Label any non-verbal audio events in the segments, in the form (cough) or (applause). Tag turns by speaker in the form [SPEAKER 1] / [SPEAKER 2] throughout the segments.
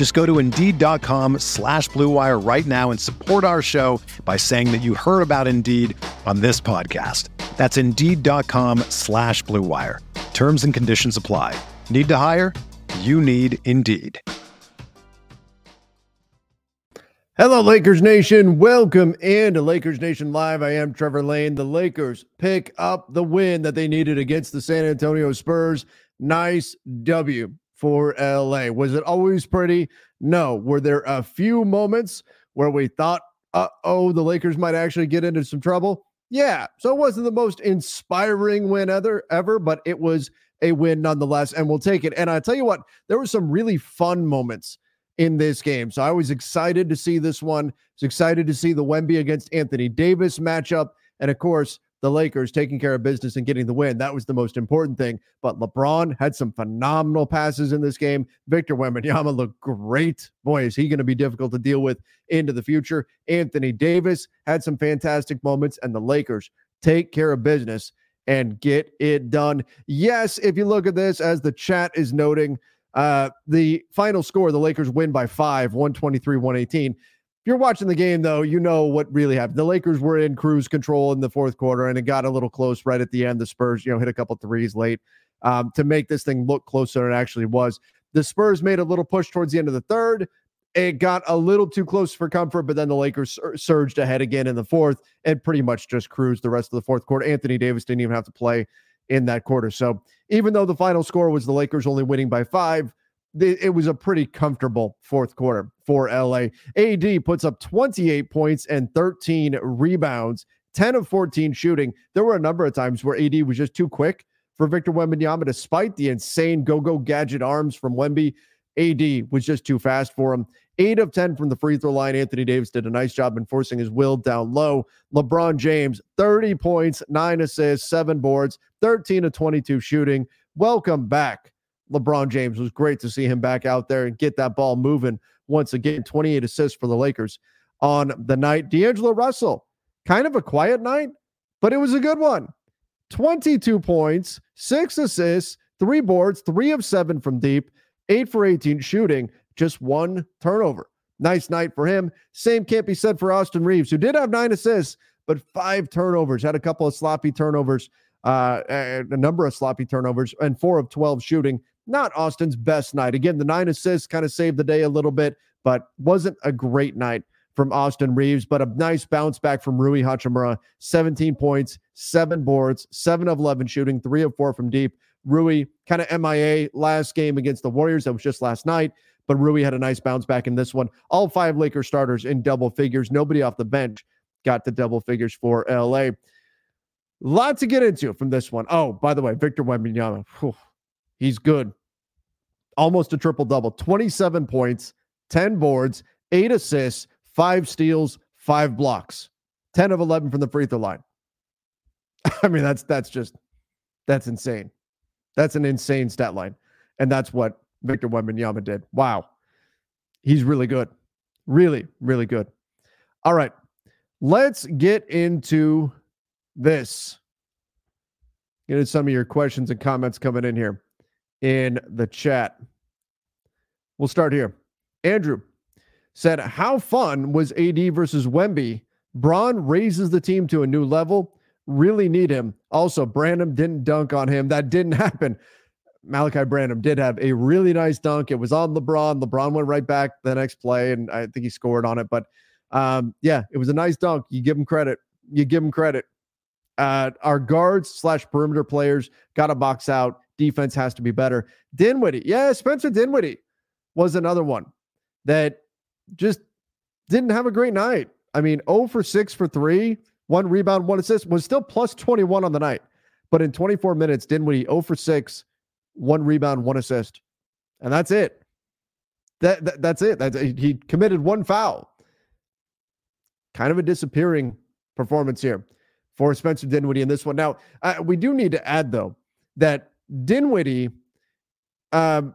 [SPEAKER 1] Just go to Indeed.com slash BlueWire right now and support our show by saying that you heard about Indeed on this podcast. That's Indeed.com slash BlueWire. Terms and conditions apply. Need to hire? You need Indeed.
[SPEAKER 2] Hello, Lakers Nation. Welcome into Lakers Nation Live. I am Trevor Lane. The Lakers pick up the win that they needed against the San Antonio Spurs. Nice W for LA. Was it always pretty? No. Were there a few moments where we thought, uh oh, the Lakers might actually get into some trouble? Yeah. So it wasn't the most inspiring win ever, ever, but it was a win nonetheless, and we'll take it. And I tell you what, there were some really fun moments in this game. So I was excited to see this one. I was excited to see the Wemby against Anthony Davis matchup. And of course, the Lakers taking care of business and getting the win. That was the most important thing. But LeBron had some phenomenal passes in this game. Victor Wembanyama looked great. Boy, is he going to be difficult to deal with into the future. Anthony Davis had some fantastic moments, and the Lakers take care of business and get it done. Yes, if you look at this, as the chat is noting, uh, the final score, the Lakers win by five, 123, 118. If you're watching the game, though, you know what really happened. The Lakers were in cruise control in the fourth quarter, and it got a little close right at the end. The Spurs, you know, hit a couple threes late um, to make this thing look closer than it actually was. The Spurs made a little push towards the end of the third. It got a little too close for comfort, but then the Lakers sur- surged ahead again in the fourth and pretty much just cruised the rest of the fourth quarter. Anthony Davis didn't even have to play in that quarter. So even though the final score was the Lakers only winning by five, it was a pretty comfortable fourth quarter for LA. AD puts up 28 points and 13 rebounds, 10 of 14 shooting. There were a number of times where AD was just too quick for Victor Wembanyama, despite the insane go-go gadget arms from Wemby. AD was just too fast for him. Eight of 10 from the free throw line. Anthony Davis did a nice job enforcing his will down low. LeBron James, 30 points, nine assists, seven boards, 13 of 22 shooting. Welcome back LeBron James. was great to see him back out there and get that ball moving once again. 28 assists for the Lakers on the night. D'Angelo Russell, kind of a quiet night, but it was a good one. 22 points, six assists, three boards, three of seven from deep, eight for 18 shooting, just one turnover. Nice night for him. Same can't be said for Austin Reaves, who did have nine assists, but five turnovers, had a couple of sloppy turnovers, uh, a number of sloppy turnovers, and four of 12 shooting not Austin's best night. Again, the nine assists kind of saved the day a little bit, but wasn't a great night from Austin Reaves, but a nice bounce back from Rui Hachimura. 17 points, seven boards, seven of 11 shooting, three of four from deep. Rui kind of MIA last game against the Warriors. That was just last night, but Rui had a nice bounce back in this one. All five Laker starters in double figures. Nobody off the bench got the double figures for LA. Lot to get into from this one. Oh, by the way, Victor Wembanyama, he's good almost a triple double 27 points, 10 boards, eight assists, five steals, five blocks, 10 of 11 from the free throw line. (laughs) I mean, that's that's just that's insane. That's an insane stat line. And that's what Victor Wembanyama did. Wow. He's really good. Really, really good. All right. Let's get into this. Get into some of your questions and comments coming in here in the chat. We'll start here. Andrew said, How fun was AD versus Wemby? Bron raises the team to a new level. Really need him. Also, Branham didn't dunk on him. That didn't (laughs) happen. Malaki Branham did have a really nice dunk. It was on LeBron. LeBron went right back the next play, and I think he scored on it. But um, yeah, it was a nice dunk. You give him credit. You give him credit. Uh, our guards slash perimeter players got to box out. Defense has to be better. Dinwiddie, yeah, Spencer Dinwiddie was another one that just didn't have a great night. I mean, 0 for 6 for 3, one rebound, one assist, was still plus 21 on the night. But in 24 minutes, Dinwiddie 0 for 6, one rebound, one assist. And that's it. That, that that's it. That's he committed one foul. Kind of a disappearing performance here for Spencer Dinwiddie in this one. Now, uh, we do need to add though that Dinwiddie, um,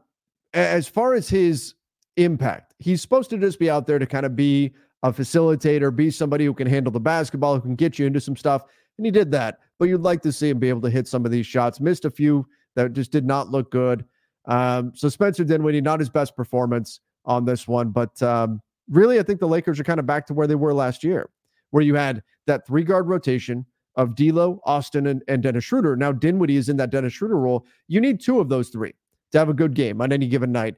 [SPEAKER 2] as far as his impact, he's supposed to just be out there to kind of be a facilitator, be somebody who can handle the basketball, who can get you into some stuff. And he did that. But you'd like to see him be able to hit some of these shots. Missed a few that just did not look good. Um, so Spencer Dinwiddie, not his best performance on this one, but um, really, I think the Lakers are kind of back to where they were last year, where you had that three guard rotation of D'Lo, Austin, and, and Dennis Schroeder. Now Dinwiddie is in that Dennis Schroeder role. You need two of those three to have a good game on any given night.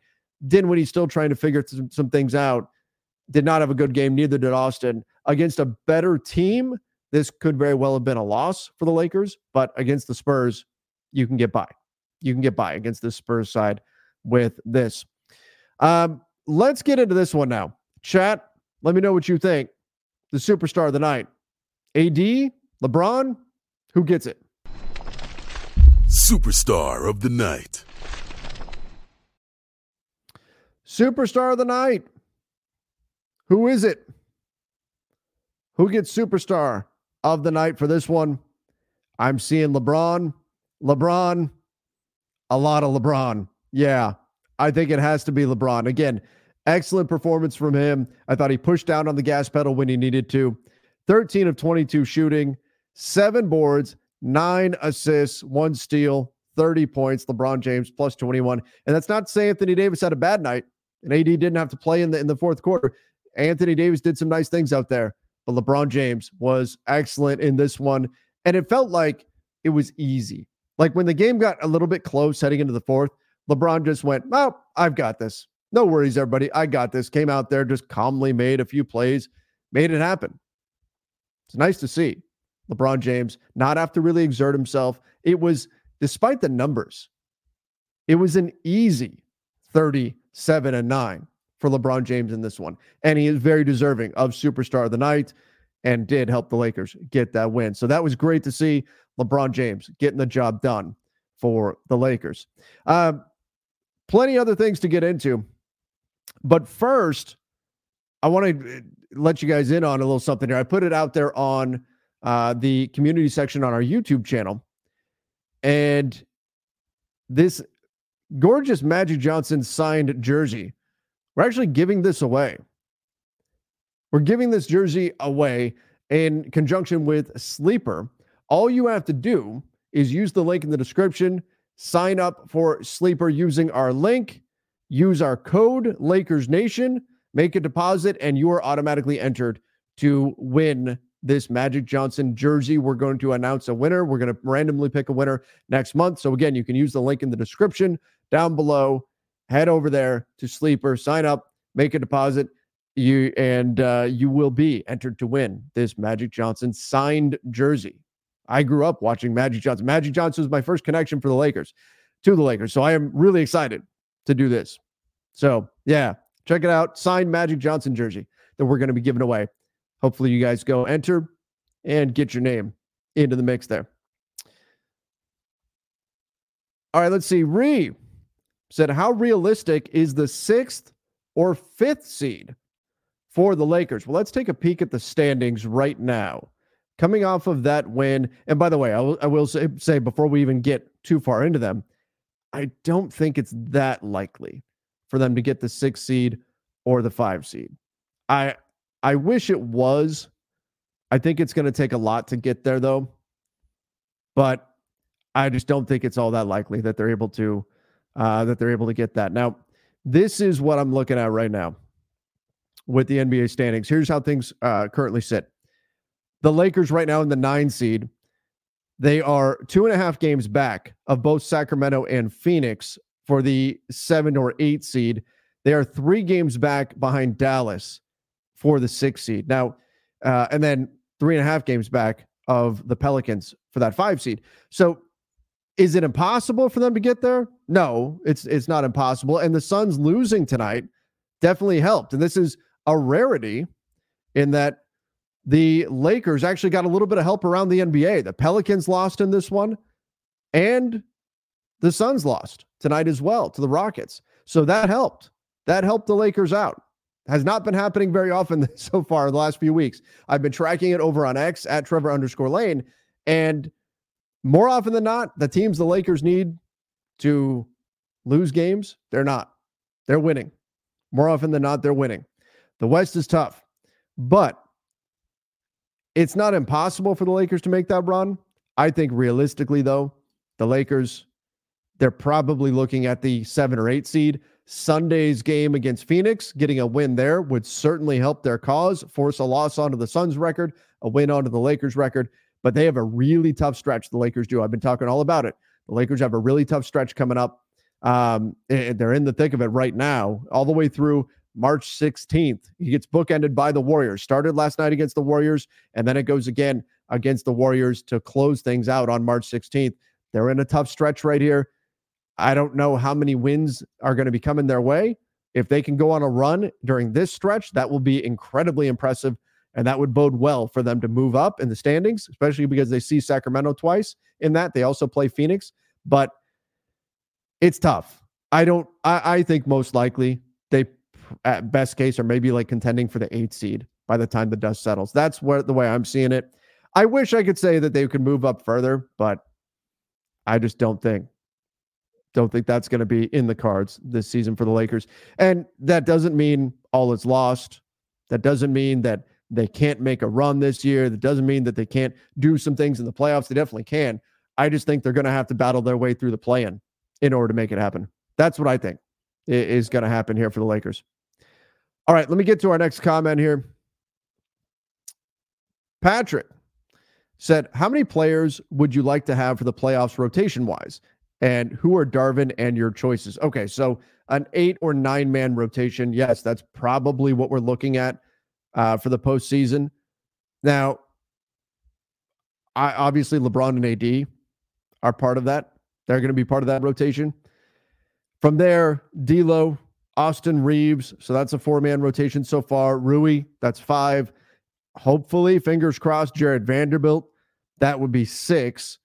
[SPEAKER 2] Dinwiddie's still trying to figure some, some things out. Did not have a good game. Neither did Austin. Against a better team, this could very well have been a loss for the Lakers, but against the Spurs, you can get by. You can get by against the Spurs side with this. Um, let's get into this one now. Chat, let me know what you think. The superstar of the night. AD, LeBron, who gets it?
[SPEAKER 3] Superstar of the night.
[SPEAKER 2] Superstar of the night. Who is it? Who gets superstar of the night for this one? I'm seeing LeBron. LeBron, a lot of LeBron. Yeah, I think it has to be LeBron. Again, excellent performance from him. I thought he pushed down on the gas pedal when he needed to. 13 of 22 shooting, seven boards, nine assists, one steal, 30 points. LeBron James plus 21. And that's not to say Anthony Davis had a bad night and AD didn't have to play in the in the fourth quarter. Anthony Davis did some nice things out there, but LeBron James was excellent in this one. And it felt like it was easy. Like when the game got a little bit close heading into the fourth, LeBron just went, Oh, I've got this. No worries, everybody. I got this. Came out there, just calmly made a few plays, made it happen. It's nice to see LeBron James not have to really exert himself. It was, despite the numbers, it was an easy 37 and 9 for LeBron James in this one. And he is very deserving of superstar of the night and did help the Lakers get that win. So that was great to see LeBron James getting the job done for the Lakers. Um, plenty other things to get into. But first, I want to uh, let you guys in on a little something here. I put it out there on uh, the community section on our YouTube channel. And this gorgeous Magic Johnson signed jersey, we're actually giving this away. We're giving this jersey away in conjunction with Sleeper. All you have to do is use the link in the description, sign up for Sleeper using our link, use our code Lakers Nation, make a deposit, and you are automatically entered to win this Magic Johnson jersey. We're going to announce a winner. We're going to randomly pick a winner next month. So, again, you can use the link in the description down below. Head over there to Sleeper, sign up, make a deposit. You and uh, you will be entered to win this Magic Johnson signed jersey. I grew up watching Magic Johnson. Magic Johnson was my first connection for the Lakers, to the Lakers. So I am really excited to do this. So yeah, check it out. Signed Magic Johnson jersey that we're going to be giving away. Hopefully, you guys go enter and get your name into the mix there. All right, let's see. Ree said, How realistic is the sixth or fifth seed for the Lakers? Well, let's take a peek at the standings right now. Coming off of that win, and by the way, I will, I will say, say before we even get too far into them, I don't think it's that likely for them to get the sixth seed or the five seed. I I wish it was. I think it's going to take a lot to get there though. But I just don't think it's all that likely that they're able to uh, that they're able to get that. Now, this is what I'm looking at right now with the NBA standings. Here's how things uh, currently sit. The Lakers right now in the nine seed, they are two and a half games back of both Sacramento and Phoenix for the seven or eight seed. They are three games back behind Dallas for the six seed. Now, uh, and then three and a half games back of the Pelicans for that five seed. So is it impossible for them to get there? No, it's it's not impossible. And the Suns losing tonight definitely helped. And this is a rarity in that the Lakers actually got a little bit of help around the NBA. The Pelicans lost in this one, and the Suns lost tonight as well to the Rockets. So that helped. That helped the Lakers out. Has not been happening very often (laughs) so far in the last few weeks. I've been tracking it over on X at Trevor underscore Lane. And more often than not, the teams the Lakers need to lose games, they're not. They're winning. More often than not, they're winning. The West is tough, but it's not impossible for the Lakers to make that run. I think realistically, though, the Lakers, they're probably looking at the seven or eight seed. Sunday's game against Phoenix, getting a win there would certainly help their cause, force a loss onto the Suns record, a win onto the Lakers record. But they have a really tough stretch, the Lakers do. I've been talking all about it. The Lakers have a really tough stretch coming up. Um, they're in the thick of it right now, all the way through March 16th. He gets bookended by the Warriors. Started last night against the Warriors, and then it goes again against the Warriors to close things out on March 16th. They're in a tough stretch right here. I don't know how many wins are going to be coming their way. If they can go on a run during this stretch, that will be incredibly impressive. And that would bode well for them to move up in the standings, especially because they see Sacramento twice in that. They also play Phoenix, but it's tough. I don't, I, I think most likely they, at best case, are maybe like contending for the eighth seed by the time the dust settles. That's where the way I'm seeing it. I wish I could say that they could move up further, but I just don't think don't think that's going to be in the cards this season for the Lakers. And that doesn't mean all is lost. That doesn't mean that they can't make a run this year. That doesn't mean that they can't do some things in the playoffs. They definitely can. I just think they're going to have to battle their way through the play in in order to make it happen. That's what I think is going to happen here for the Lakers. All right, let me get to our next comment here. Patrick said, How many players would you like to have for the playoffs rotation wise? And who are Darvin and your choices? Okay, so an eight or nine man rotation. Yes, that's probably what we're looking at uh, for the postseason. Now, I obviously LeBron and AD are part of that. They're going to be part of that rotation. From there, D'Lo, Austin Reaves. So that's a four man rotation so far. Rui, that's five. Hopefully, fingers crossed, Jarred Vanderbilt. That would be six.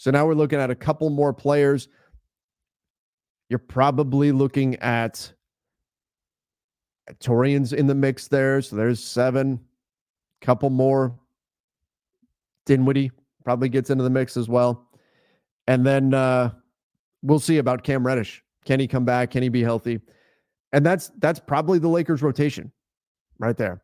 [SPEAKER 2] So now we're looking at a couple more players. You're probably looking at Taurean's in the mix there. So there's seven. Couple more. Dinwiddie probably gets into the mix as well. And then uh, we'll see about Cam Reddish. Can he come back? Can he be healthy? And that's that's probably the Lakers rotation right there.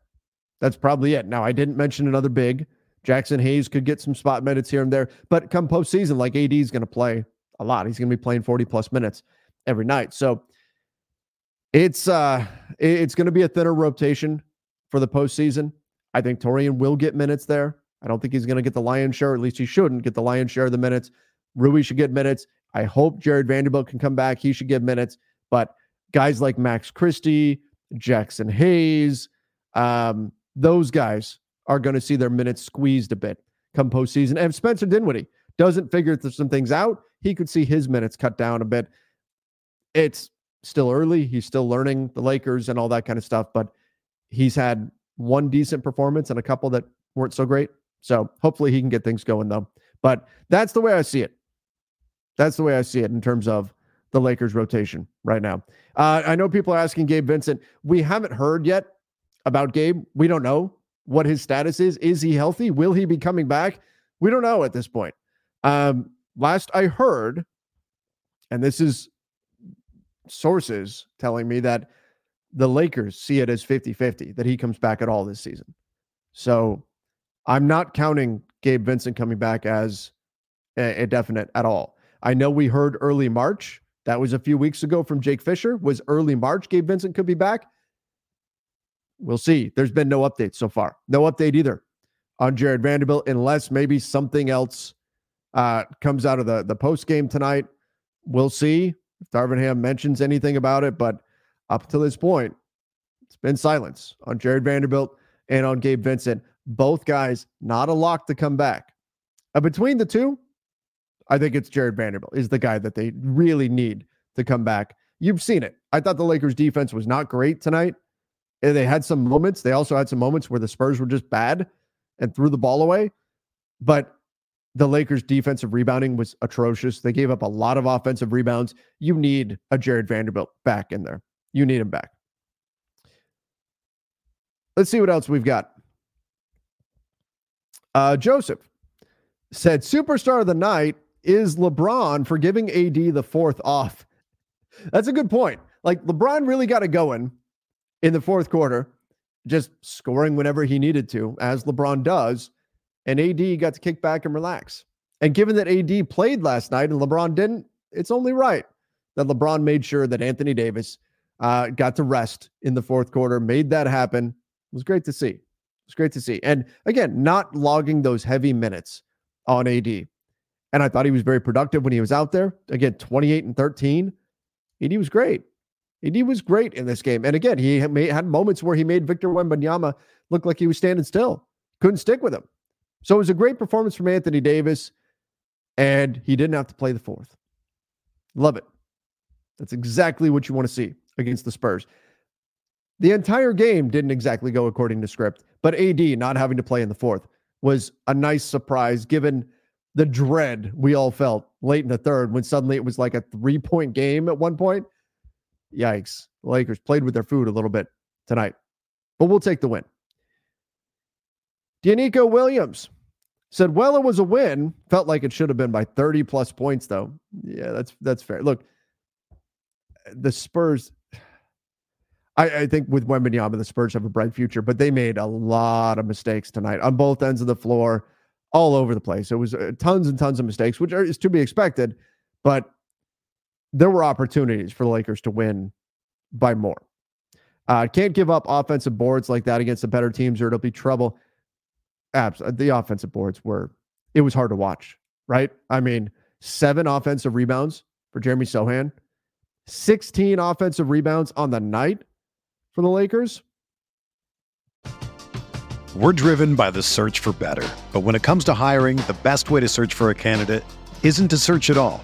[SPEAKER 2] That's probably it. Now I didn't mention another big. Jaxson Hayes could get some spot minutes here and there, but come postseason, like AD is going to play a lot. He's going to be playing 40 plus minutes every night. So it's uh it's going to be a thinner rotation for the postseason. I think Taurean will get minutes there. I don't think he's going to get the lion's share, at least he shouldn't get the lion's share of the minutes. Rui should get minutes. I hope Jarred Vanderbilt can come back. He should get minutes. But guys like Max Christie, Jaxson Hayes, um, those guys are going to see their minutes squeezed a bit come postseason. And if Spencer Dinwiddie doesn't figure some things out, he could see his minutes cut down a bit. It's still early. He's still learning the Lakers and all that kind of stuff, but he's had one decent performance and a couple that weren't so great. So hopefully he can get things going though. But that's the way I see it. That's the way I see it in terms of the Lakers rotation right now. Uh, I know people are asking Gabe Vincent. We haven't heard yet about Gabe. We don't know what his status is. Is he healthy? Will he be coming back? We don't know at this point. Um, last I heard, and this is sources telling me that the Lakers see it as 50 50 that he comes back at all this season. So I'm not counting Gabe Vincent coming back as a, a definite at all. I know we heard early March. That was a few weeks ago from Jake Fisher. Was early March Gabe Vincent could be back? We'll see. There's been no update so far. No update either on Jarred Vanderbilt, unless maybe something else uh, comes out of the, the post game tonight. We'll see if Darvin Ham mentions anything about it. But up to this point, it's been silence on Jarred Vanderbilt and on Gabe Vincent. Both guys not a lock to come back. Uh, between the two, I think it's Jarred Vanderbilt is the guy that they really need to come back. You've seen it. I thought the Lakers defense was not great tonight. They had some moments. They also had some moments where the Spurs were just bad and threw the ball away. But the Lakers' defensive rebounding was atrocious. They gave up a lot of offensive rebounds. You need a Jarred Vanderbilt back in there. You need him back. Let's see what else we've got. Uh, Joseph said, Superstar of the night is LeBron for giving AD the fourth off. (laughs) That's a good point. Like LeBron really got it going in the fourth quarter, just scoring whenever he needed to, as LeBron does. And AD got to kick back and relax. And given that AD played last night and LeBron didn't, it's only right that LeBron made sure that Anthony Davis uh, got to rest in the fourth quarter, made that happen. It was great to see. It was great to see. And again, not logging those heavy minutes on AD. And I thought he was very productive when he was out there. Again, 28 and 13. AD was great. AD was great in this game. And again, he had moments where he made Victor Wembanyama look like he was standing still, couldn't stick with him. So it was a great performance from Anthony Davis, and he didn't have to play the fourth. Love it. That's exactly what you want to see against the Spurs. The entire game didn't exactly go according to script, but AD not having to play in the fourth was a nice surprise given the dread we all felt late in the third when suddenly it was like a three point game at one point. Yikes. The Lakers played with their food a little bit tonight, but we'll take the win. Dianico Williams said, "Well, it was a win. Felt like it should have been by 30 plus points, though." Yeah, that's that's fair. Look, the Spurs. I, I think with Wembanyama, the Spurs have a bright future, but they made a lot of mistakes tonight on both ends of the floor, all over the place. It was uh, tons and tons of mistakes, which are, is to be expected, but there were opportunities for the Lakers to win by more. Uh, can't give up offensive boards like that against the better teams, or it'll be trouble. Abs, uh, the offensive boards were, it was hard to watch, right? I mean, seven offensive rebounds for Jeremy Sochan, 16 offensive rebounds on the night for the Lakers.
[SPEAKER 1] We're driven by the search for better. But when it comes to hiring, the best way to search for a candidate isn't to search at all.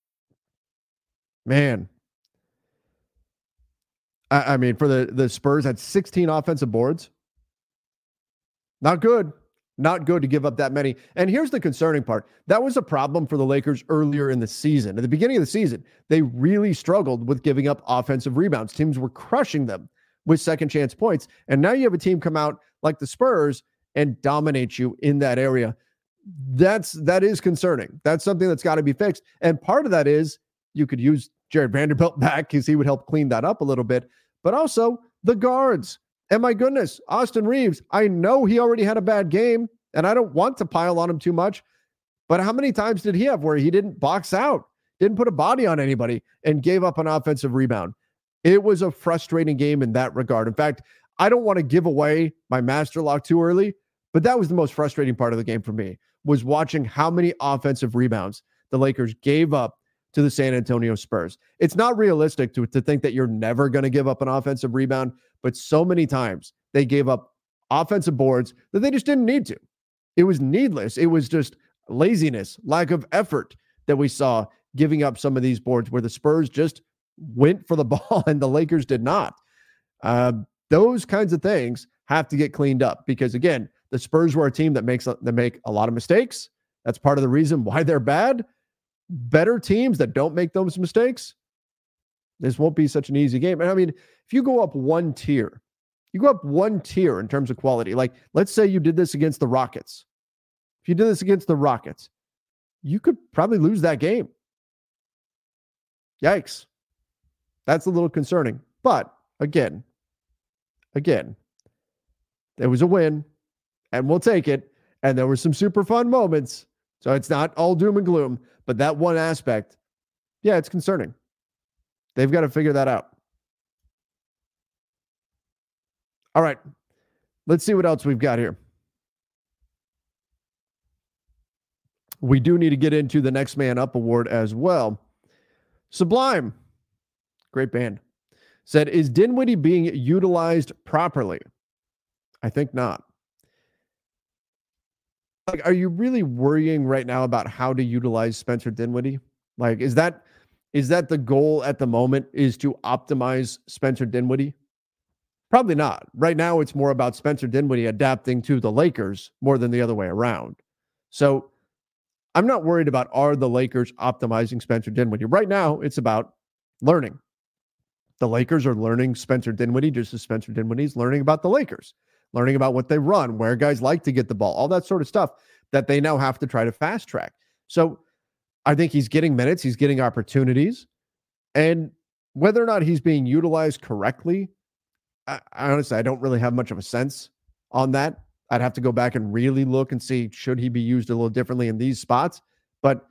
[SPEAKER 2] Man. I, I mean, for the, the Spurs had 16 offensive boards. Not good. Not good to give up that many. And here's the concerning part. That was a problem for the Lakers earlier in the season. At the beginning of the season, they really struggled with giving up offensive rebounds. Teams were crushing them with second chance points. And now you have a team come out like the Spurs and dominate you in that area. That's that is concerning. That's something that's got to be fixed. And part of that is you could use Jarred Vanderbilt (laughs) back because he would help clean that up a little bit. But also the guards. And my goodness, Austin Reaves, I know he already had a bad game, and I don't want to pile on him too much. But how many times did he have where he didn't box out, didn't put a body on anybody, and gave up an offensive rebound? It was a frustrating game in that regard. In fact, I don't want to give away my master lock too early, but that was the most frustrating part of the game for me was watching how many offensive rebounds the Lakers gave up to the San Antonio Spurs. It's not realistic to, to think that you're never going to give up an offensive rebound, but so many times they gave up offensive boards that they just didn't need to. It was needless. It was just laziness, lack of effort that we saw giving up some of these boards where the Spurs just went for the (laughs) ball and the Lakers did not. Uh, those kinds of things have to get cleaned up because again, the Spurs were a team that makes that make a lot of mistakes. That's part of the reason why they're bad. Better teams that don't make those mistakes, this won't be such an easy game. And I mean, if you go up one tier, you go up one tier in terms of quality. Like, let's say you did this against the Rockets. If you did this against the Rockets, you could probably lose that game. Yikes. That's a little concerning. But again, again, there was a win and we'll take it. And there were some super fun moments. So it's not all doom and gloom, but that one aspect, yeah, it's concerning. They've got to figure that out. All right. Let's see what else we've got here. We do need to get into the Next Man Up award as well. Sublime, great band, said, Is Dinwiddie being utilized properly? I think not. Like, are you really worrying right now about how to utilize Spencer Dinwiddie? Like, is that is that the goal at the moment? Is to optimize Spencer Dinwiddie? Probably not. Right now, it's more about Spencer Dinwiddie adapting to the Lakers more than the other way around. So I'm not worried about are the Lakers optimizing Spencer Dinwiddie. Right now, it's about learning. The Lakers are learning Spencer Dinwiddie just as Spencer Dinwiddie is learning about the Lakers learning about what they run, where guys like to get the ball, all that sort of stuff that they now have to try to fast track. So I think he's getting minutes, he's getting opportunities. And whether or not he's being utilized correctly, I, I honestly, I don't really have much of a sense on that. I'd have to go back and really look and see should he be used a little differently in these spots. But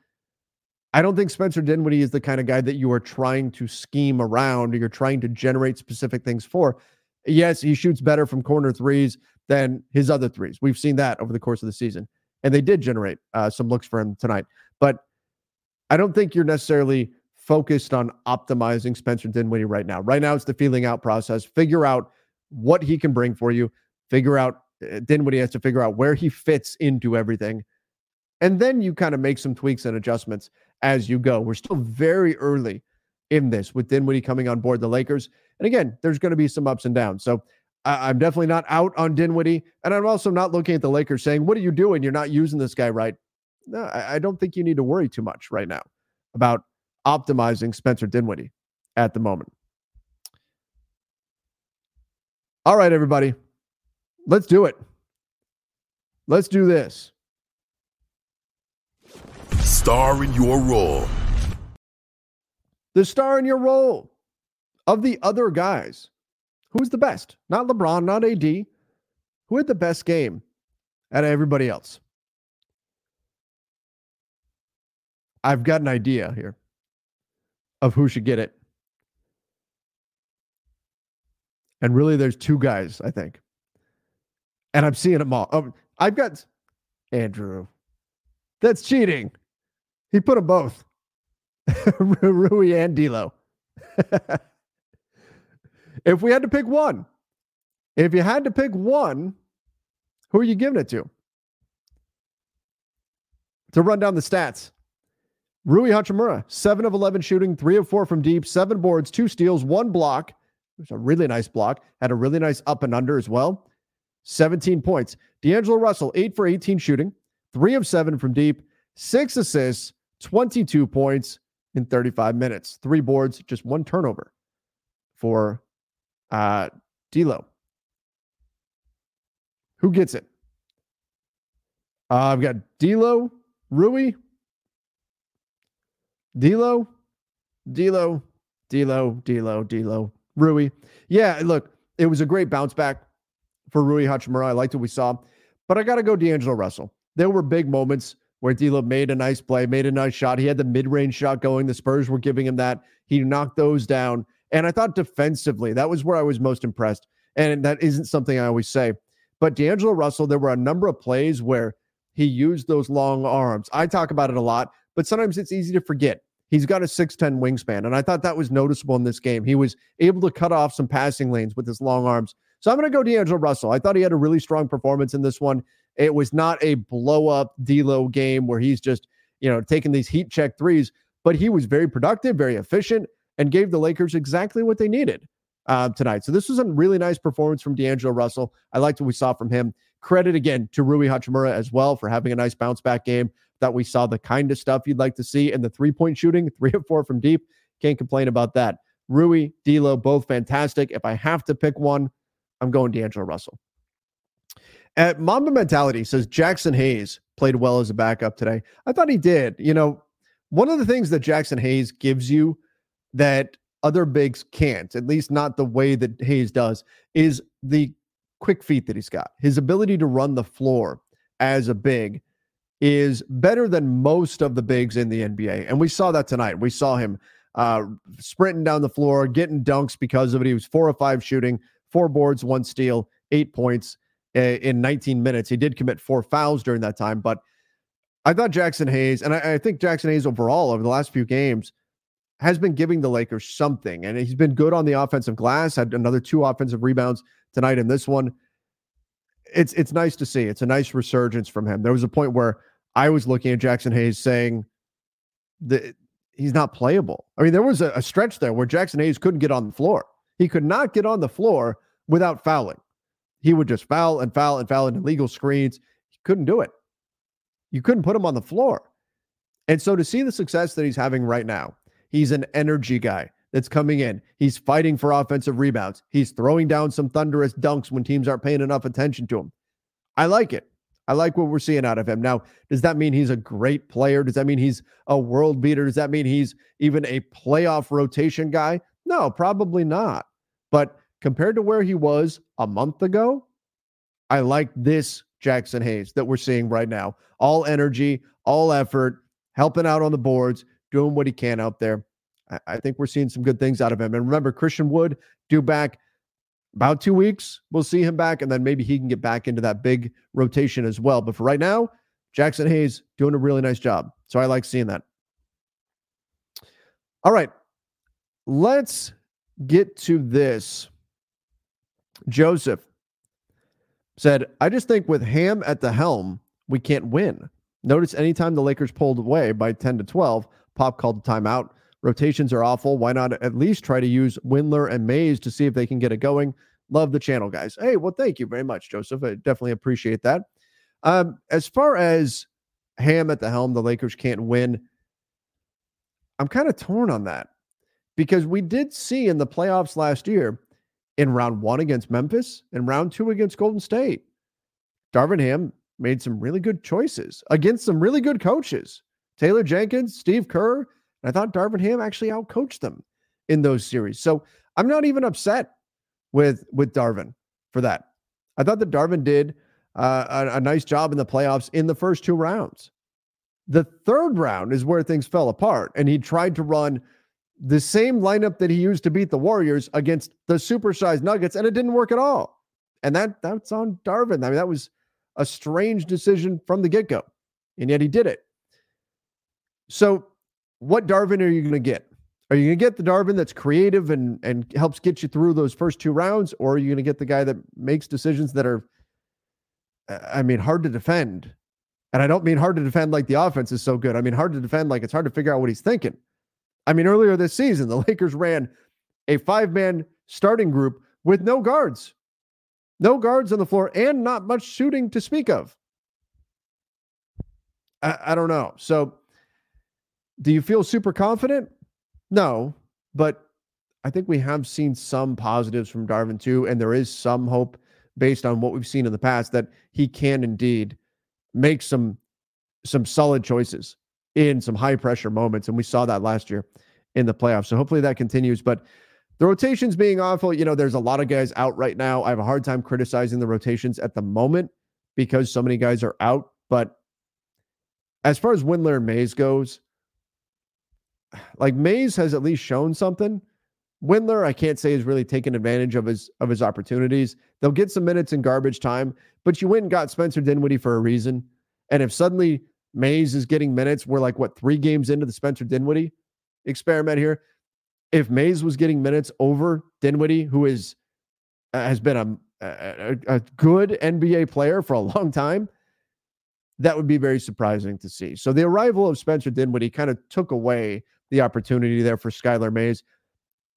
[SPEAKER 2] I don't think Spencer Dinwiddie is the kind of guy that you are trying to scheme around or you're trying to generate specific things for. Yes, he shoots better from corner threes than his other threes. We've seen that over the course of the season. And they did generate uh, some looks for him tonight. But I don't think you're necessarily focused on optimizing Spencer Dinwiddie right now. Right now, it's the feeling out process. Figure out what he can bring for you. Figure out, uh, Dinwiddie has to figure out where he fits into everything. And then you kind of make some tweaks and adjustments as you go. We're still very early in this with Dinwiddie coming on board the Lakers. And again, there's going to be some ups and downs. So I- am definitely not out on Dinwiddie. And I'm also not looking at the Lakers saying, What are you doing? You're not using this guy right. No, I, I don't think you need to worry too much right now about optimizing Spencer Dinwiddie at the moment. All right, everybody. Let's do it. Let's do this.
[SPEAKER 4] Star in your role.
[SPEAKER 2] The star in your role of the other guys. Who's the best? Not LeBron, not AD. Who had the best game out of everybody else? I've got an idea here of who should get it. And really, there's two guys, I think. And I'm seeing them all. Oh, I've got Andrew. That's cheating. He put them both. (laughs) Rui and D'Lo. (laughs) if we had to pick one, if you had to pick one, who are you giving it to? To run down the stats, Rui Hachimura, seven of 11 shooting, three of four from deep, seven boards, two steals, one block. It was a really nice block. Had a really nice up and under as well. 17 points. D'Angelo Russell, eight for 18 shooting, three of seven from deep, six assists, 22 points, in 35 minutes. Three boards, just one turnover for uh, D'Lo. Who gets it? Uh, I've got D'Lo, Rui, D'Lo, D'Lo, D'Lo, D'Lo, D'Lo, Rui. Yeah, look, it was a great bounce back for Rui Hachimura. I liked what we saw, but I got to go D'Angelo Russell. There were big moments where D'Lo made a nice play, made a nice shot. He had the mid-range shot going. The Spurs were giving him that. He knocked those down. And I thought defensively, that was where I was most impressed. And that isn't something I always say. But D'Angelo Russell, there were a number of plays where he used those long arms. I talk about it a lot, but sometimes it's easy to forget. He's got a 6'10 wingspan, and I thought that was noticeable in this game. He was able to cut off some passing lanes with his long arms. So I'm going to go D'Angelo Russell. I thought he had a really strong performance in this one. It was not a blow up D'Lo game where he's just, you know, taking these heat check threes, but he was very productive, very efficient, and gave the Lakers exactly what they needed uh, tonight. So this was a really nice performance from D'Angelo Russell. I liked what we saw from him. Credit again to Rui Hachimura as well for having a nice bounce back game that we saw the kind of stuff you'd like to see in the (laughs) three point shooting, three or four from deep. Can't complain about that. Rui, D'Lo, both fantastic. If I have to pick one, I'm going D'Angelo Russell. At Mamba Mentality says Jaxson Hayes played well as a backup today. I thought he did. You know, one of the things that Jaxson Hayes gives you that other bigs can't, at least not the way that Hayes does, is the quick feet that he's got. His ability to run the floor as a big is better than most of the bigs in the NBA. And we saw that tonight. We saw him uh, sprinting down the floor, getting dunks because of it. He was four or five shooting, four boards, one steal, eight points uh, in 19 minutes. He did commit four fouls during that time, but I thought Jaxson Hayes, and I, I think Jaxson Hayes overall over the last few games has been giving the Lakers something, and he's been good on the offensive glass. Had another two offensive rebounds tonight in this one. It's it's nice to see. It's a nice resurgence from him. There was a point where I was looking at Jaxson Hayes saying that he's not playable. I mean, there was a, a stretch there where Jaxson Hayes couldn't get on the floor. He could not get on the floor without fouling. He would just foul and foul and foul into legal screens. He couldn't do it. You couldn't put him on the floor. And so to see the success that he's having right now, he's an energy guy that's coming in. He's fighting for offensive rebounds. He's throwing down some thunderous dunks when teams aren't paying enough attention to him. I like it. I like what we're seeing out of him. Now, does that mean he's a great player? Does that mean he's a world beater? Does that mean he's even a playoff rotation guy? No, probably not. But compared to where he was a month ago, I like this Jaxson Hayes that we're seeing right now. All energy, all effort, helping out on the boards, doing what he can out there. I, I think we're seeing some good things out of him. And remember, Christian Wood due back about two weeks, we'll see him back, and then maybe he can get back into that big rotation as well. But for right now, Jaxson Hayes doing a really nice job. So I like seeing that. All right, let's get to this. Joseph said, I just think with Ham at the helm, we can't win. Notice anytime the Lakers pulled away by 10 to 12, Pop called a timeout. Rotations are awful. Why not at least try to use Windler and Mays to see if they can get it going? Love the channel, guys. Hey, well, thank you very much, Joseph. I definitely appreciate that. Um, as far as Ham at the helm, the Lakers can't win. I'm kind of torn on that because we did see in the playoffs last year in round one against Memphis and round two against Golden State, Darvin Ham made some really good choices against some really good coaches. Taylor Jenkins, Steve Kerr, and I thought Darvin Ham actually outcoached them in those series. So I'm not even upset with with Darvin for that. I thought that Darvin did uh, a, a nice job in the playoffs in the first two rounds. The third round is where things fell apart, and he tried to run the same lineup that he used to beat the Warriors against the supersized Nuggets, and it didn't work at all. And that that's on Darvin. I mean, that was a strange decision from the get go, and yet he did it. So what Darvin are you going to get? Are you going to get the Darvin that's creative and and helps get you through those first two rounds, or are you going to get the guy that makes decisions that are, uh, I mean, hard to defend? And I don't mean hard to defend like the offense is so good. I mean hard to defend like it's hard to figure out what he's thinking. I mean, earlier this season, the (laughs) Lakers ran a five man starting group with no guards, no guards on the floor, and not much shooting to speak of. I, I don't know. So do you feel super confident? No, but I think we have seen some positives from Darvin too, and there is some hope based on what we've seen in the past that he can indeed make some some solid choices in some high pressure moments, and we saw that last year in the playoffs. So hopefully that continues. But the rotations being awful, you know, there's a lot of guys out right now. I have a hard time criticizing the rotations at the moment because so many guys are out. But as far as Windler and Mays goes, like Mays has at least shown something. Windler, I can't say has really taken advantage of his of his opportunities. They'll get some minutes in garbage time, but you went and got Spencer Dinwiddie for a reason. And if suddenly Mays is getting minutes, we're like what three games into the Spencer Dinwiddie experiment here. If Mays was getting minutes over Dinwiddie, who is uh, has been a, a, a good NBA player for a long time, that would be very surprising to see. So the arrival of Spencer Dinwiddie kind of took away the opportunity there for Skylar Mays.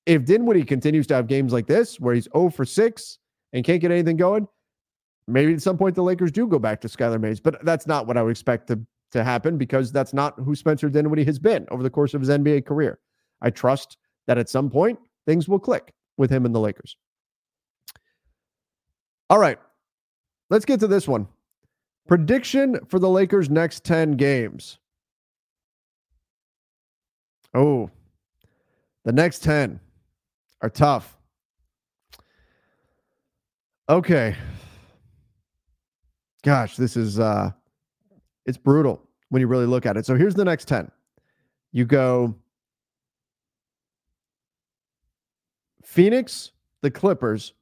[SPEAKER 2] If Dinwiddie continues to have games like this where he's 0 for 6 and can't get anything going, maybe at some point the Lakers do go back to Skylar Mays. But that's not what I would expect to, to happen because that's not who Spencer Dinwiddie has been over the course of his NBA career. I trust that at some point things will click with him and the Lakers. All right, let's get to this one. Prediction for the Lakers' next 10 games. Oh, the next 10 are tough. Okay. Gosh, this is uh it's brutal when you really look at it. So here's the next 10. You go Phoenix, the Clippers,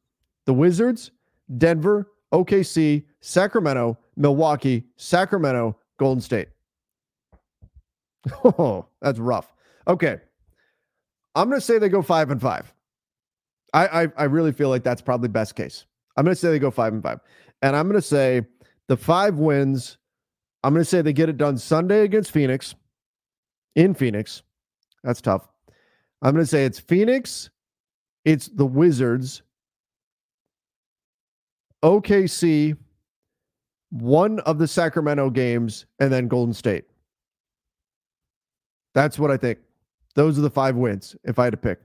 [SPEAKER 2] the Wizards, Denver, OKC, Sacramento, Milwaukee, Sacramento, Golden State. (laughs) Oh, that's rough. Okay. I'm going to say they go five and five. I, I, I really feel like that's probably best case. I'm going to say they go five and five, and I'm going to say the five wins. I'm going to say they get it done Sunday against Phoenix, in Phoenix. That's tough. I'm going to say it's Phoenix, it's the Wizards, OKC, one of the Sacramento games, and then Golden State. That's what I think. Those are the five wins if I had to pick.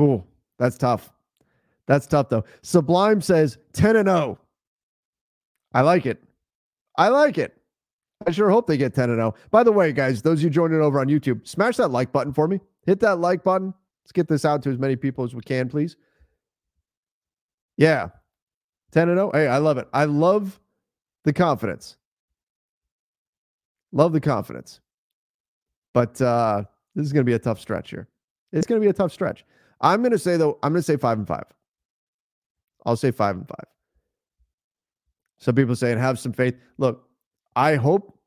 [SPEAKER 2] Ooh, that's tough. That's tough though. Sublime says 10 and 0. I like it. I like it. I sure hope they get 10 and 0. By the way, guys, those you joining over on YouTube, smash that like button for me. Hit that like button. Let's get this out to as many people as we can, please. Yeah. 10 and 0. Hey, I love it. I love the confidence. Love the confidence. But uh, this is going to be a tough stretch here. It's going to be a tough stretch. I'm going to say though, I'm going to say five and five. I'll say five and five. Some people saying have some faith. Look, I hope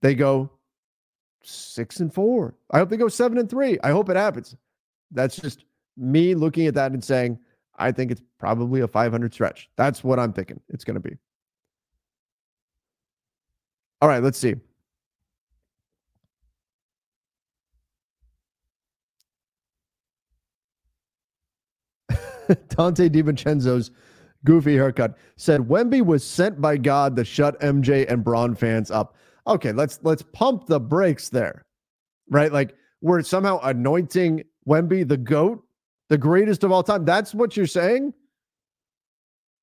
[SPEAKER 2] they go six and four. I hope they go seven and three. I hope it happens. That's just me looking at that and saying, I think it's probably a 500 stretch. That's what I'm thinking it's going to be. All right, let's see. (laughs) Donte DiVincenzo's goofy haircut said Wemby was sent by God to shut MJ and Bron fans up. Okay, let's let's pump the brakes there. Right? Like we're somehow anointing Wemby the GOAT, the greatest of all time. That's what you're saying?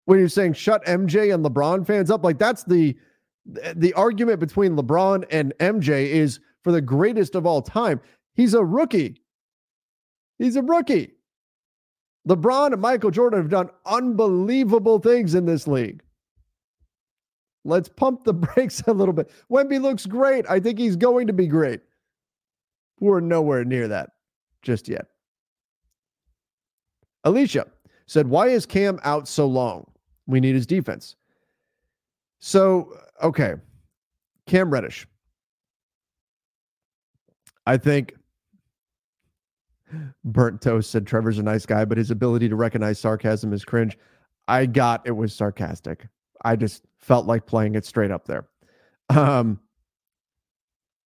[SPEAKER 2] When you're saying shut MJ and LeBron fans up, like that's the the argument between LeBron and MJ is for the greatest of all time. He's a rookie. He's a rookie. LeBron and Michael Jordan have done unbelievable things in this league. Let's pump the (laughs) brakes a little bit. Wemby looks great. I think he's going to be great. We're nowhere near that just yet. Alicia said, Why is Cam out so long? We need his defense. So, okay. Cam Reddish. I think Burnt Toast said Trevor's a nice guy, but his ability to recognize sarcasm is cringe. I got it was sarcastic. I just felt like playing it straight up there. Um,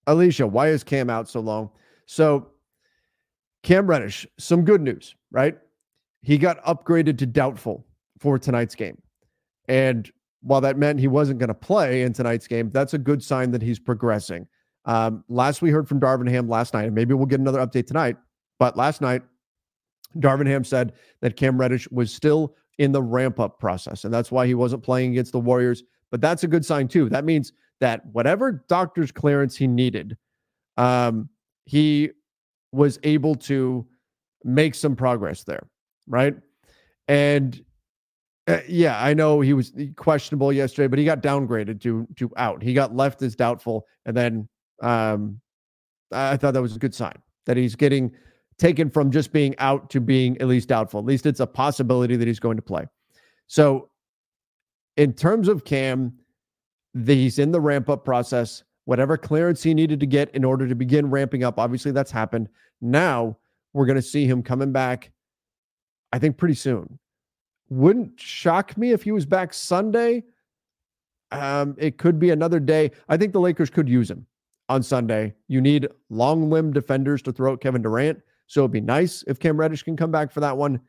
[SPEAKER 2] Alicia, why is Cam out so long? So, Cam Reddish, some good news, right? He got upgraded to doubtful for tonight's game. And while that meant he wasn't going to play in tonight's game, that's a good sign that he's progressing. Um, last we heard from Darvin Ham last night, and maybe we'll get another update tonight. But last night, Darvin Ham said that Cam Reddish was still in the ramp up process, and that's why he wasn't playing against the Warriors. But that's a good sign too. That means that whatever doctor's clearance he needed, um, he was able to make some progress there, right? And uh, yeah, I know he was questionable yesterday, but he got downgraded to to out. He got left as doubtful, and then um, I thought that was a good sign that he's getting taken from just being out to being at least doubtful. At least it's a possibility that he's going to play. So, in terms of Cam, the, he's in the ramp up process. Whatever clearance he needed to get in order to begin ramping up, obviously that's happened. Now we're going to see him coming back, I think, pretty soon. Wouldn't shock me if he was back Sunday. Um, it could be another day. I think the Lakers could use him on Sunday. You need long limb defenders to throw at Kevin Durant. So it'd be nice if Cam Reddish can come back for that one.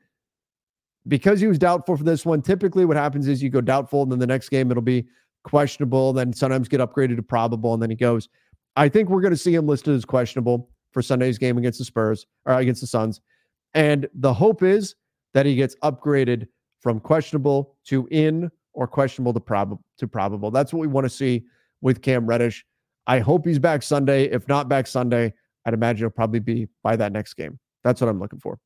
[SPEAKER 2] Because he was doubtful for this one, typically what happens is you go doubtful, and then the next game it'll be questionable, then sometimes get upgraded to probable, and then he goes. I think we're going to see him listed as questionable for Sunday's game against the Spurs or against the Suns. And the hope is that he gets upgraded from questionable to in or questionable to probable to probable. That's what we want to see with Cam Reddish. I hope he's back Sunday. If not back Sunday, I'd imagine it'll probably be by that next game. That's what I'm looking for.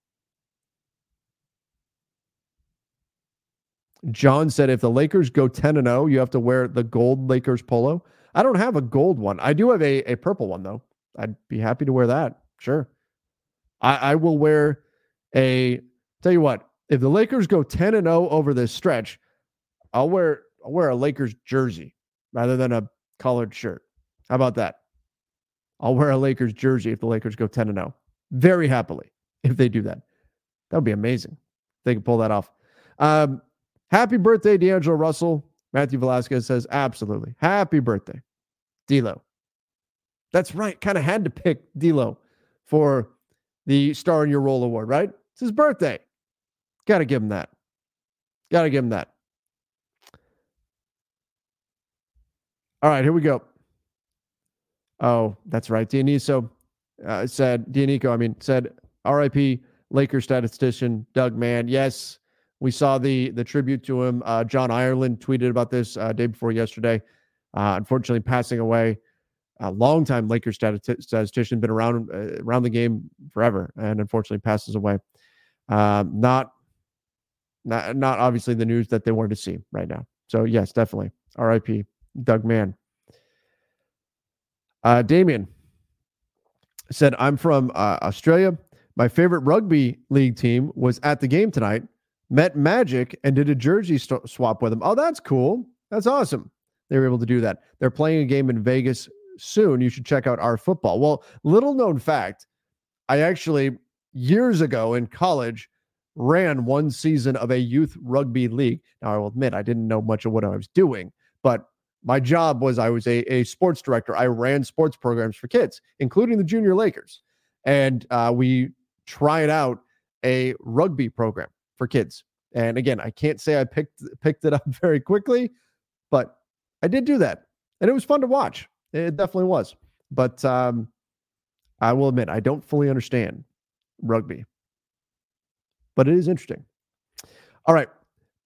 [SPEAKER 2] John said if the Lakers go 10 and 0, you have to wear the gold Lakers polo. I don't have a gold one. I do have a, a purple one though. I'd be happy to wear that. Sure. I, I will wear a tell you what, if the Lakers go 10 and 0 over this stretch, I'll wear I'll wear a Lakers jersey rather than a collared shirt. How about that? I'll wear a Lakers jersey if the Lakers go 10 and 0. Very happily if they do that. That would be amazing. They can pull that off. Um, happy birthday, D'Angelo Russell. Matthew Velasquez says, absolutely. Happy birthday, D'Lo. That's right. Kind of had to pick D'Lo for the Star in Your Role award, right? It's his birthday. Got to give him that. Got to give him that. All right, here we go. Oh, that's right. Dioniso uh, said, Dionico, I mean, said RIP Lakers statistician Doug Mann. Yes, we saw the the tribute to him. Uh, John Ireland tweeted about this uh, day before yesterday. Uh, unfortunately, passing away. A long-time Lakers statistician, been around uh, around the game forever, and unfortunately passes away. Um, not, not, not obviously the news that they wanted to see right now. So yes, definitely. R.I.P. Doug Mann. Uh, Damien said, I'm from uh, Australia. My favorite rugby league team was at the game tonight, met Magic, and did a jersey st- swap with them. Oh, that's cool. That's awesome. They were able to do that. They're playing a game in Vegas soon. You should check out our football. Well, little known fact I actually, years ago in college, ran one season of a youth rugby league. Now, I will admit, I didn't know much of what I was doing, but my job was I was a, a sports director. I ran sports programs for kids, including the junior Lakers. And uh, we tried out a rugby program for kids. And again, I can't say I picked picked it up (laughs) very quickly, but I did do that. And it was fun to watch. It definitely was. But um, I will admit, I don't fully understand rugby, but it is interesting. All right.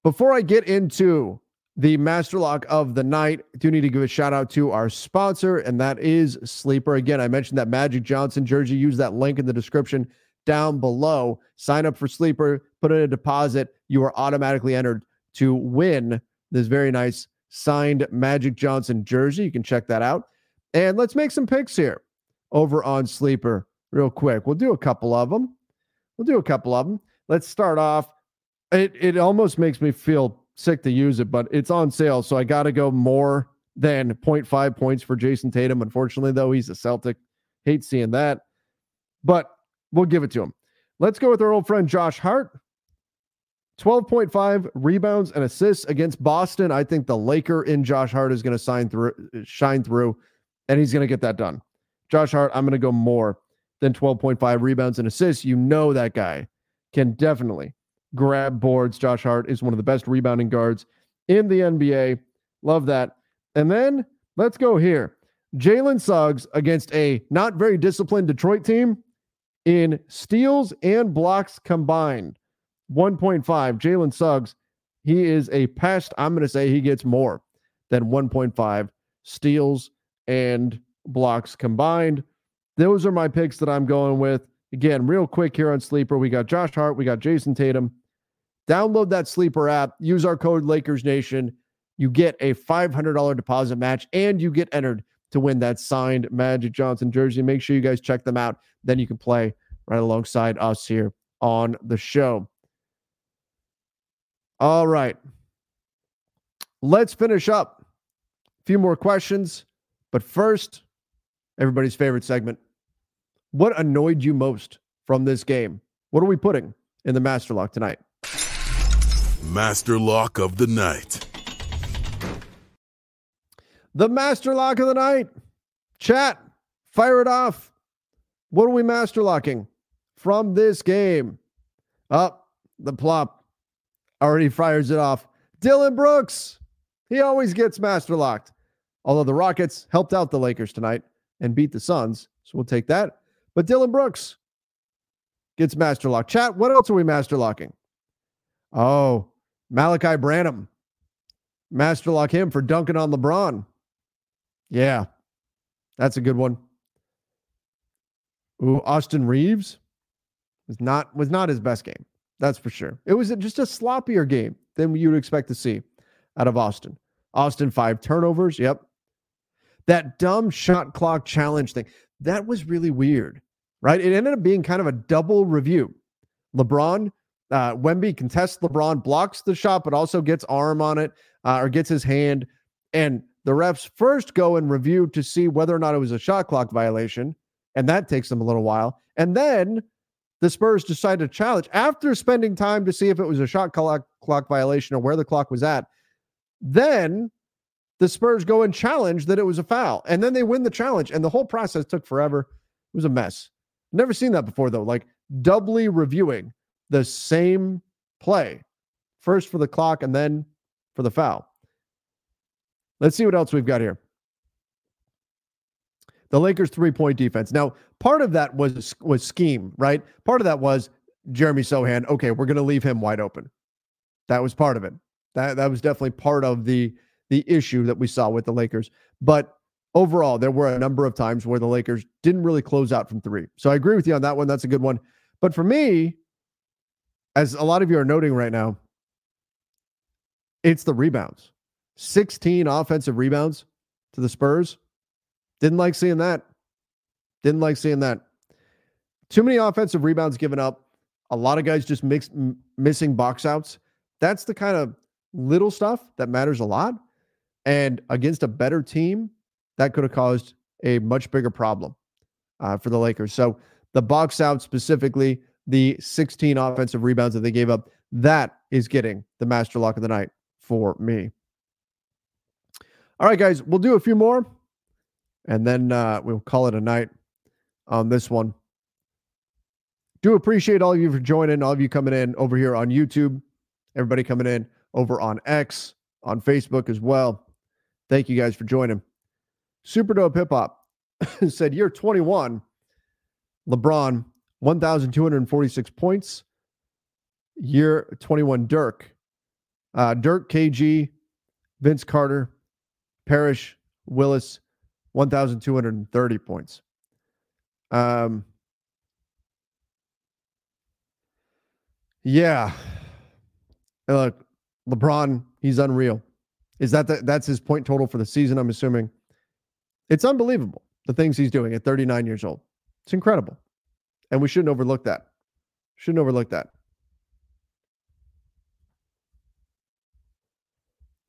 [SPEAKER 2] Before I get into the master lock of the night. I do need to give a shout out to our sponsor, and that is Sleeper. Again, I mentioned that Magic Johnson jersey. Use that link in the description down below. Sign up for Sleeper, put in a deposit. You are automatically entered to win this very nice signed Magic Johnson jersey. You can check that out. And let's make some picks here over on Sleeper real quick. We'll do a couple of them. We'll do a couple of them. Let's start off. It, it almost makes me feel sick to use it, but it's on sale. So I got to go more than 0.5 points for Jayson Tatum. Unfortunately, though, he's a Celtic. Hate seeing that, but we'll give it to him. Let's go with our old friend Josh Hart. 12.5 rebounds and assists against Boston. I think the Laker in Josh Hart is going to sign through, shine through, and he's going to get that done. Josh Hart, I'm going to go more than 12.5 rebounds and assists. You know that guy can definitely grab boards. Josh Hart is one of the best rebounding guards in the NBA. Love that. And then let's go here. Jalen Suggs against a not very disciplined Detroit team in steals and blocks combined. 1.5. Jalen Suggs, he is a pest. I'm going to say he gets more than 1.5 steals and blocks combined. Those are my picks that I'm going with. Again, real quick here on Sleeper, we got Josh Hart, we got Jayson Tatum, Download that sleeper app, use our code Lakers Nation. You get a $500 deposit match and you get entered to win that signed Magic Johnson jersey. Make sure you guys check them out. Then you can play right alongside us here on the show. All right. Let's finish up. A few more questions. But first, everybody's favorite segment. What annoyed you most from this game? What are we putting in the Master Lock tonight?
[SPEAKER 4] Master Lock of the Night.
[SPEAKER 2] The Master Lock of the Night. Chat, fire it off. What are we master locking from this game? Up, oh, the plop already fires it off. Dillon Brooks. He always gets master locked. Although the Rockets helped out the Lakers tonight and beat the Suns. So we'll take that. But Dillon Brooks gets master locked. Chat, what else are we master locking? Oh, Malaki Branham. Master lock him for dunking on LeBron. Yeah, that's a good one. Ooh, Austin Reaves was not was not his best game. That's for sure. It was just a sloppier game than you would expect to see out of Austin. Austin five turnovers. Yep. That dumb shot clock challenge thing. That was really weird, right? It ended up being kind of a double review. LeBron, uh, Wemby contests LeBron, blocks the shot, but also gets arm on it uh, or gets his hand. And the refs first go and review to see whether or not it was a shot clock violation. And that takes them a little while. And then the Spurs decide to challenge after spending time to see if it was a shot clock, clock violation or where the clock was at. Then the Spurs go and challenge that it was a foul. And then they win the challenge. And the whole process took forever. It was a mess. Never seen that before, though. Like doubly reviewing the same play, first for the clock and then for the foul. Let's see what else we've got here. The Lakers' three-point defense. Now, part of that was was scheme, right? Part of that was Jeremy Sochan. Okay, we're going to leave him wide open. That was part of it. That that was definitely part of the the issue that we saw with the Lakers. But overall, there were a number of times where the Lakers didn't really close out from three. So I agree with you on that one. That's a good one. But for me, as a lot of you are noting right now, it's the rebounds. 16 offensive rebounds to the Spurs. Didn't like seeing that. Didn't like seeing that. Too many offensive rebounds given up. A lot of guys just mix, m- missing box outs. That's the kind of little stuff that matters a lot. And against a better team, that could have caused a much bigger problem uh, for the Lakers. So the box out specifically, the 16 offensive rebounds that they gave up, that is getting the master lock of the night for me. All right, guys, we'll do a few more and then uh, we'll call it a night on this one. Do appreciate all of you for joining, all of you coming in over here on YouTube, everybody coming in over on X, on Facebook as well. Thank you guys for joining. Super Dope Hip Hop (laughs) said, You're 21, LeBron, 1,246 points. Year 21, Dirk. Uh, Dirk, KG, Vince Carter, Parish, Willis, 1,230 points. Um, yeah. Look, LeBron, he's unreal. Is that the, that's his point total for the season? I'm assuming. It's unbelievable the things he's doing at 39 years old. It's incredible, and we shouldn't overlook that. Shouldn't overlook that.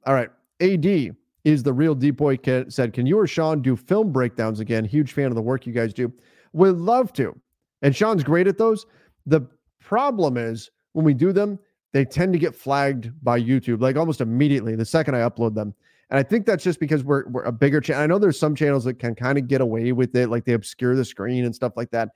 [SPEAKER 2] All right, AD is the real deep boy said, Can you or Sean do film breakdowns again? Huge fan of the work you guys do. Would love to. And Sean's great at those. The problem is when we do them, they tend to get flagged by YouTube like almost immediately the second I upload them. And I think that's just because we're, we're a bigger channel. I know there's some channels that can kind of get away with it, like they obscure the screen and stuff like that.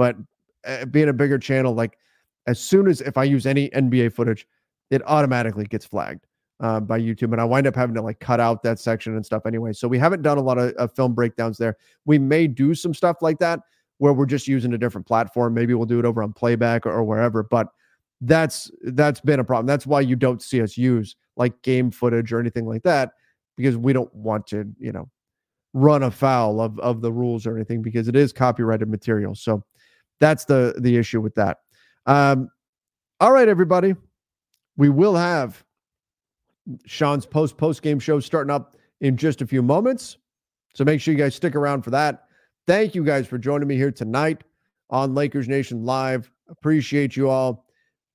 [SPEAKER 2] But uh, being a bigger channel, like as soon as if I use any NBA footage, it automatically gets flagged uh, by YouTube, and I wind up having to like cut out that section and stuff anyway. So we haven't done a lot of, of film breakdowns there. We may do some stuff like that where we're just using a different platform. Maybe we'll do it over on playback or, or wherever, but that's that's been a problem. That's why you don't see us use like game footage or anything like that because we don't want to, you know, run afoul of of the rules or anything because it is copyrighted material. So that's the the issue with that. Um, all right, everybody, we will have Sean's post post game show starting up in just a few moments. So make sure you guys stick around for that. Thank you guys for joining me here tonight on Lakers Nation Live. Appreciate you all.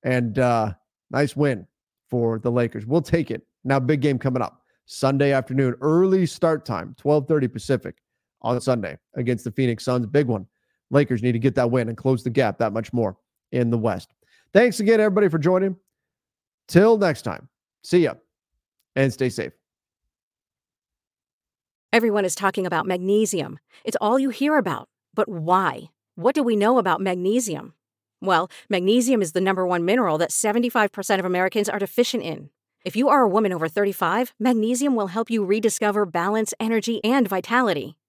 [SPEAKER 2] And uh, nice win for the Lakers. We'll take it. Now, big game coming up Sunday afternoon, early start time, 12:30 Pacific on Sunday against the Phoenix Suns. Big one. Lakers need to get that win and close the gap that much more in the West. Thanks again, everybody, for joining. Till next time, see ya and stay safe.
[SPEAKER 5] Everyone is talking about magnesium. It's all you hear about. But why? What do we know about magnesium? Well, magnesium is the number one mineral that 75% of Americans are deficient in. If you are a woman over 35, magnesium will help you rediscover balance, energy, and vitality.